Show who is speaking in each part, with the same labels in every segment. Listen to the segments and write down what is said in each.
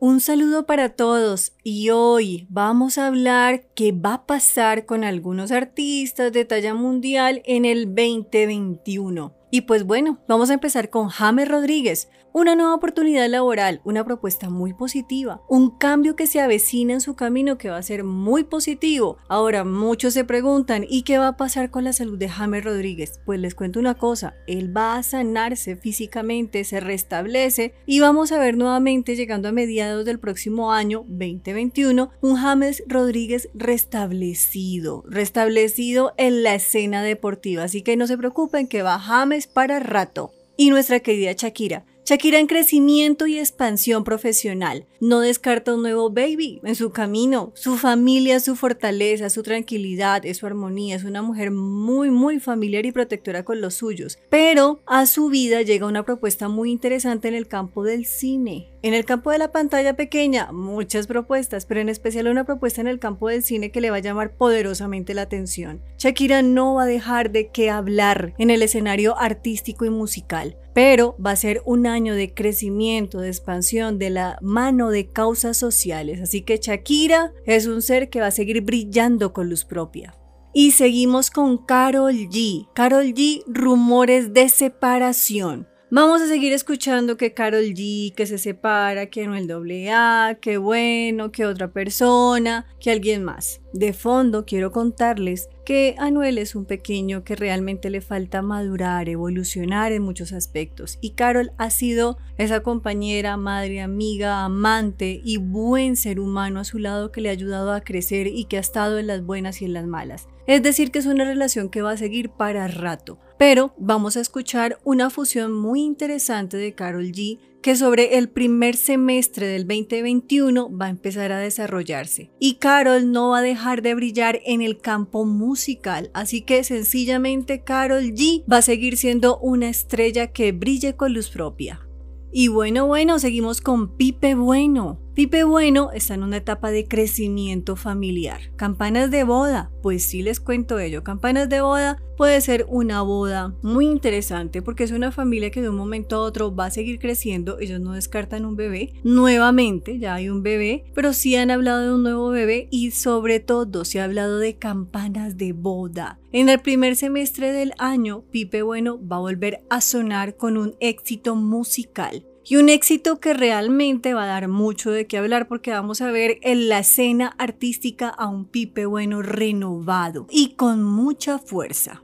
Speaker 1: Un saludo para todos y hoy vamos a hablar qué va a pasar con algunos artistas de talla mundial en el 2021. Y pues bueno, vamos a empezar con James Rodríguez, una nueva oportunidad laboral, una propuesta muy positiva, un cambio que se avecina en su camino que va a ser muy positivo. Ahora muchos se preguntan, ¿y qué va a pasar con la salud de James Rodríguez? Pues les cuento una cosa, él va a sanarse físicamente, se restablece y vamos a ver nuevamente llegando a mediados del próximo año 2021 un James Rodríguez restablecido, restablecido en la escena deportiva. Así que no se preocupen que va James para rato. Y nuestra querida Shakira, Shakira en crecimiento y expansión profesional. No descarta un nuevo baby en su camino. Su familia, su fortaleza, su tranquilidad, es su armonía. Es una mujer muy, muy familiar y protectora con los suyos. Pero a su vida llega una propuesta muy interesante en el campo del cine. En el campo de la pantalla pequeña, muchas propuestas, pero en especial una propuesta en el campo del cine que le va a llamar poderosamente la atención. Shakira no va a dejar de qué hablar en el escenario artístico y musical, pero va a ser un año de crecimiento, de expansión, de la mano de causas sociales. Así que Shakira es un ser que va a seguir brillando con luz propia. Y seguimos con Carol G. Carol G, rumores de separación. Vamos a seguir escuchando que Carol G, que se separa, que no el doble A, que bueno, que otra persona, que alguien más. De fondo quiero contarles que Anuel es un pequeño que realmente le falta madurar, evolucionar en muchos aspectos. Y Carol ha sido esa compañera, madre, amiga, amante y buen ser humano a su lado que le ha ayudado a crecer y que ha estado en las buenas y en las malas. Es decir, que es una relación que va a seguir para rato. Pero vamos a escuchar una fusión muy interesante de Carol G que sobre el primer semestre del 2021 va a empezar a desarrollarse. Y Carol no va a dejar de brillar en el campo musical, así que sencillamente Carol G va a seguir siendo una estrella que brille con luz propia. Y bueno, bueno, seguimos con Pipe Bueno. Pipe Bueno está en una etapa de crecimiento familiar. Campanas de boda, pues sí les cuento ello. Campanas de boda puede ser una boda muy interesante porque es una familia que de un momento a otro va a seguir creciendo. Ellos no descartan un bebé. Nuevamente ya hay un bebé, pero sí han hablado de un nuevo bebé y sobre todo se ha hablado de campanas de boda. En el primer semestre del año, Pipe Bueno va a volver a sonar con un éxito musical y un éxito que realmente va a dar mucho de qué hablar porque vamos a ver en la escena artística a un Pipe Bueno renovado y con mucha fuerza.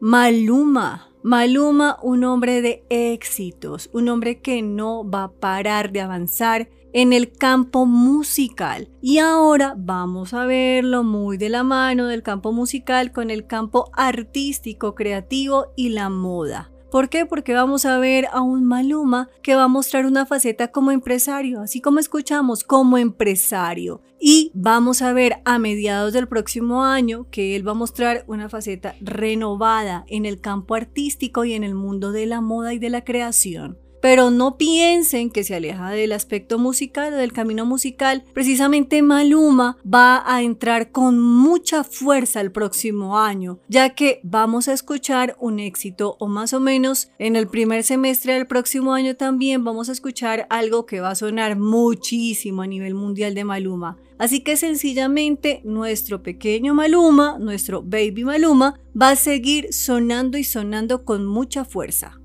Speaker 1: Maluma. Maluma, un hombre de éxitos, un hombre que no va a parar de avanzar en el campo musical. Y ahora vamos a verlo muy de la mano del campo musical con el campo artístico, creativo y la moda. ¿Por qué? Porque vamos a ver a un Maluma que va a mostrar una faceta como empresario, así como escuchamos, como empresario. Y vamos a ver a mediados del próximo año que él va a mostrar una faceta renovada en el campo artístico y en el mundo de la moda y de la creación pero no piensen que se aleja del aspecto musical o del camino musical. Precisamente Maluma va a entrar con mucha fuerza el próximo año, ya que vamos a escuchar un éxito o más o menos en el primer semestre del próximo año también vamos a escuchar algo que va a sonar muchísimo a nivel mundial de Maluma. Así que sencillamente nuestro pequeño Maluma, nuestro baby Maluma, va a seguir sonando y sonando con mucha fuerza.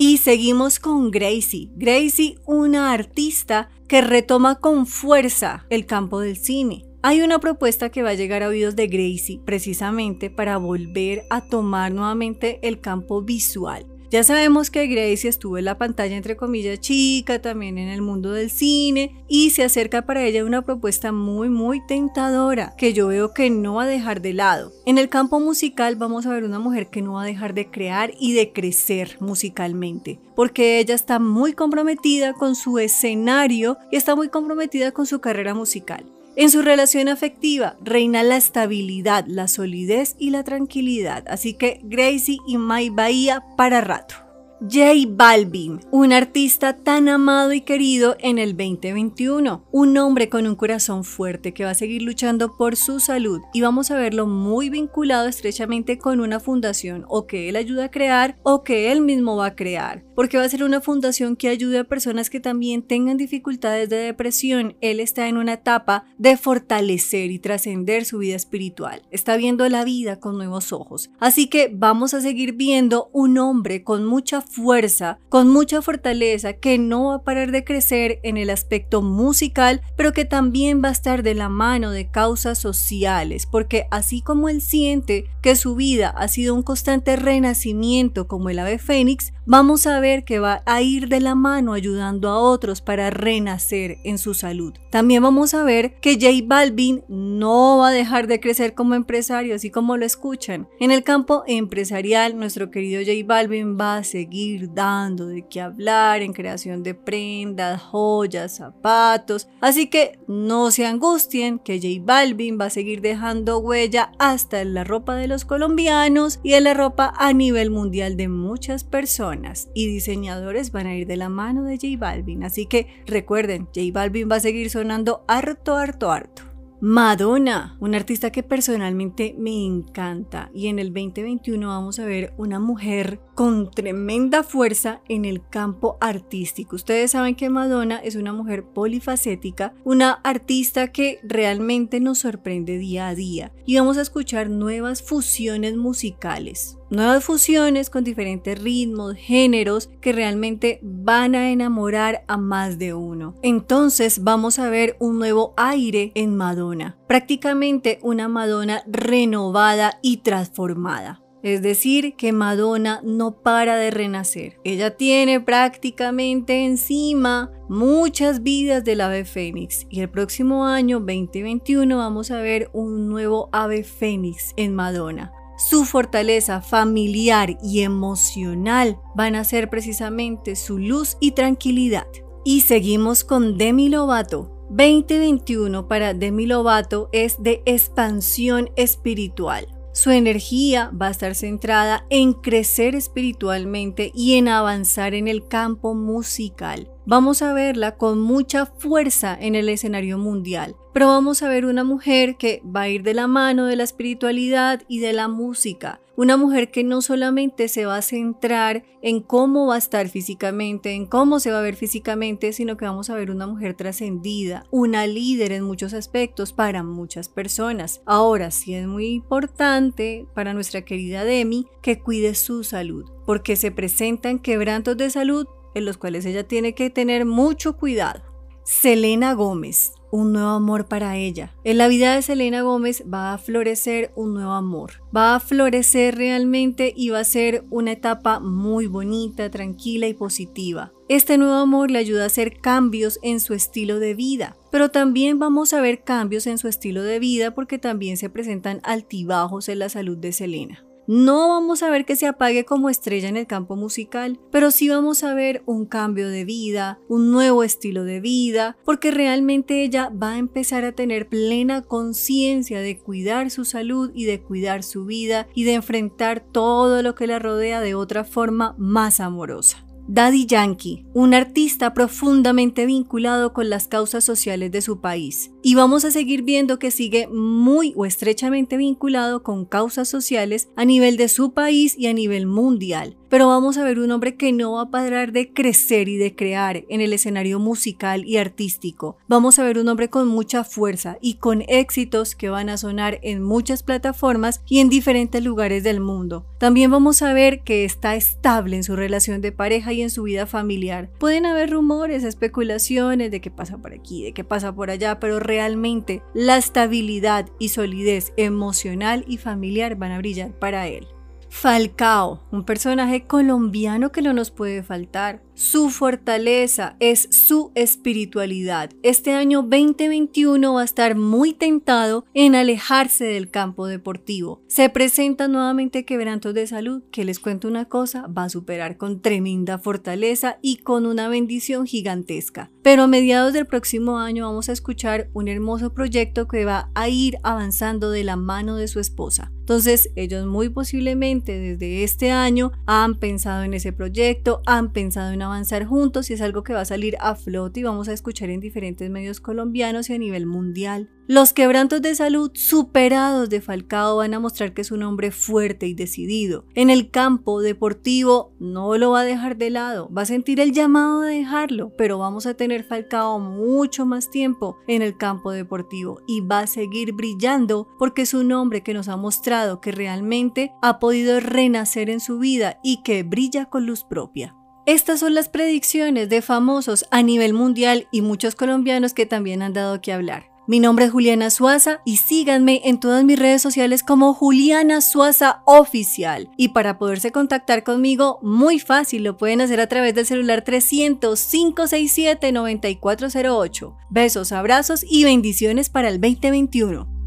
Speaker 1: Y seguimos con Gracie. Gracie, una artista que retoma con fuerza el campo del cine. Hay una propuesta que va a llegar a oídos de Gracie precisamente para volver a tomar nuevamente el campo visual. Ya sabemos que Gracie estuvo en la pantalla entre comillas chica, también en el mundo del cine y se acerca para ella una propuesta muy muy tentadora que yo veo que no va a dejar de lado. En el campo musical vamos a ver una mujer que no va a dejar de crear y de crecer musicalmente, porque ella está muy comprometida con su escenario y está muy comprometida con su carrera musical. En su relación afectiva reina la estabilidad, la solidez y la tranquilidad, así que Gracie y Mai Bahía para rato. J Balvin, un artista tan amado y querido en el 2021, un hombre con un corazón fuerte que va a seguir luchando por su salud y vamos a verlo muy vinculado estrechamente con una fundación o que él ayuda a crear o que él mismo va a crear, porque va a ser una fundación que ayude a personas que también tengan dificultades de depresión. Él está en una etapa de fortalecer y trascender su vida espiritual, está viendo la vida con nuevos ojos, así que vamos a seguir viendo un hombre con mucha fuerza, con mucha fortaleza, que no va a parar de crecer en el aspecto musical, pero que también va a estar de la mano de causas sociales, porque así como él siente que su vida ha sido un constante renacimiento como el ave fénix, vamos a ver que va a ir de la mano ayudando a otros para renacer en su salud. También vamos a ver que J Balvin no va a dejar de crecer como empresario, así como lo escuchan. En el campo empresarial, nuestro querido J Balvin va a seguir dando de qué hablar en creación de prendas, joyas, zapatos. Así que no se angustien que J Balvin va a seguir dejando huella hasta en la ropa de los colombianos y en la ropa a nivel mundial de muchas personas. Y diseñadores van a ir de la mano de J Balvin. Así que recuerden, J Balvin va a seguir sonando harto, harto, harto. Madonna, una artista que personalmente me encanta. Y en el 2021 vamos a ver una mujer con tremenda fuerza en el campo artístico. Ustedes saben que Madonna es una mujer polifacética, una artista que realmente nos sorprende día a día. Y vamos a escuchar nuevas fusiones musicales nuevas fusiones con diferentes ritmos, géneros que realmente van a enamorar a más de uno. Entonces vamos a ver un nuevo aire en Madonna, prácticamente una Madonna renovada y transformada. Es decir, que Madonna no para de renacer. Ella tiene prácticamente encima muchas vidas del ave fénix y el próximo año 2021 vamos a ver un nuevo ave fénix en Madonna su fortaleza familiar y emocional van a ser precisamente su luz y tranquilidad. Y seguimos con Demi Lovato. 2021 para Demi Lovato es de expansión espiritual. Su energía va a estar centrada en crecer espiritualmente y en avanzar en el campo musical vamos a verla con mucha fuerza en el escenario mundial. Pero vamos a ver una mujer que va a ir de la mano de la espiritualidad y de la música. Una mujer que no solamente se va a centrar en cómo va a estar físicamente, en cómo se va a ver físicamente, sino que vamos a ver una mujer trascendida, una líder en muchos aspectos para muchas personas. Ahora sí es muy importante para nuestra querida Demi que cuide su salud, porque se presentan quebrantos de salud en los cuales ella tiene que tener mucho cuidado. Selena Gómez, un nuevo amor para ella. En la vida de Selena Gómez va a florecer un nuevo amor. Va a florecer realmente y va a ser una etapa muy bonita, tranquila y positiva. Este nuevo amor le ayuda a hacer cambios en su estilo de vida, pero también vamos a ver cambios en su estilo de vida porque también se presentan altibajos en la salud de Selena. No vamos a ver que se apague como estrella en el campo musical, pero sí vamos a ver un cambio de vida, un nuevo estilo de vida, porque realmente ella va a empezar a tener plena conciencia de cuidar su salud y de cuidar su vida y de enfrentar todo lo que la rodea de otra forma más amorosa. Daddy Yankee, un artista profundamente vinculado con las causas sociales de su país. Y vamos a seguir viendo que sigue muy o estrechamente vinculado con causas sociales a nivel de su país y a nivel mundial pero vamos a ver un hombre que no va a parar de crecer y de crear en el escenario musical y artístico. Vamos a ver un hombre con mucha fuerza y con éxitos que van a sonar en muchas plataformas y en diferentes lugares del mundo. También vamos a ver que está estable en su relación de pareja y en su vida familiar. Pueden haber rumores, especulaciones de qué pasa por aquí, de qué pasa por allá, pero realmente la estabilidad y solidez emocional y familiar van a brillar para él. Falcao, un personaje colombiano que no nos puede faltar. Su fortaleza, es su espiritualidad. Este año 2021 va a estar muy tentado en alejarse del campo deportivo. Se presentan nuevamente quebrantos de salud que les cuento una cosa, va a superar con tremenda fortaleza y con una bendición gigantesca. Pero a mediados del próximo año vamos a escuchar un hermoso proyecto que va a ir avanzando de la mano de su esposa. Entonces ellos muy posiblemente desde este año han pensado en ese proyecto, han pensado en avanzar juntos y es algo que va a salir a flote y vamos a escuchar en diferentes medios colombianos y a nivel mundial. Los quebrantos de salud superados de Falcao van a mostrar que es un hombre fuerte y decidido. En el campo deportivo no lo va a dejar de lado, va a sentir el llamado de dejarlo, pero vamos a tener Falcao mucho más tiempo en el campo deportivo y va a seguir brillando porque es un hombre que nos ha mostrado que realmente ha podido renacer en su vida y que brilla con luz propia. Estas son las predicciones de famosos a nivel mundial y muchos colombianos que también han dado que hablar. Mi nombre es Juliana Suaza y síganme en todas mis redes sociales como Juliana Suaza Oficial. Y para poderse contactar conmigo, muy fácil, lo pueden hacer a través del celular 300 567 9408. Besos, abrazos y bendiciones para el 2021.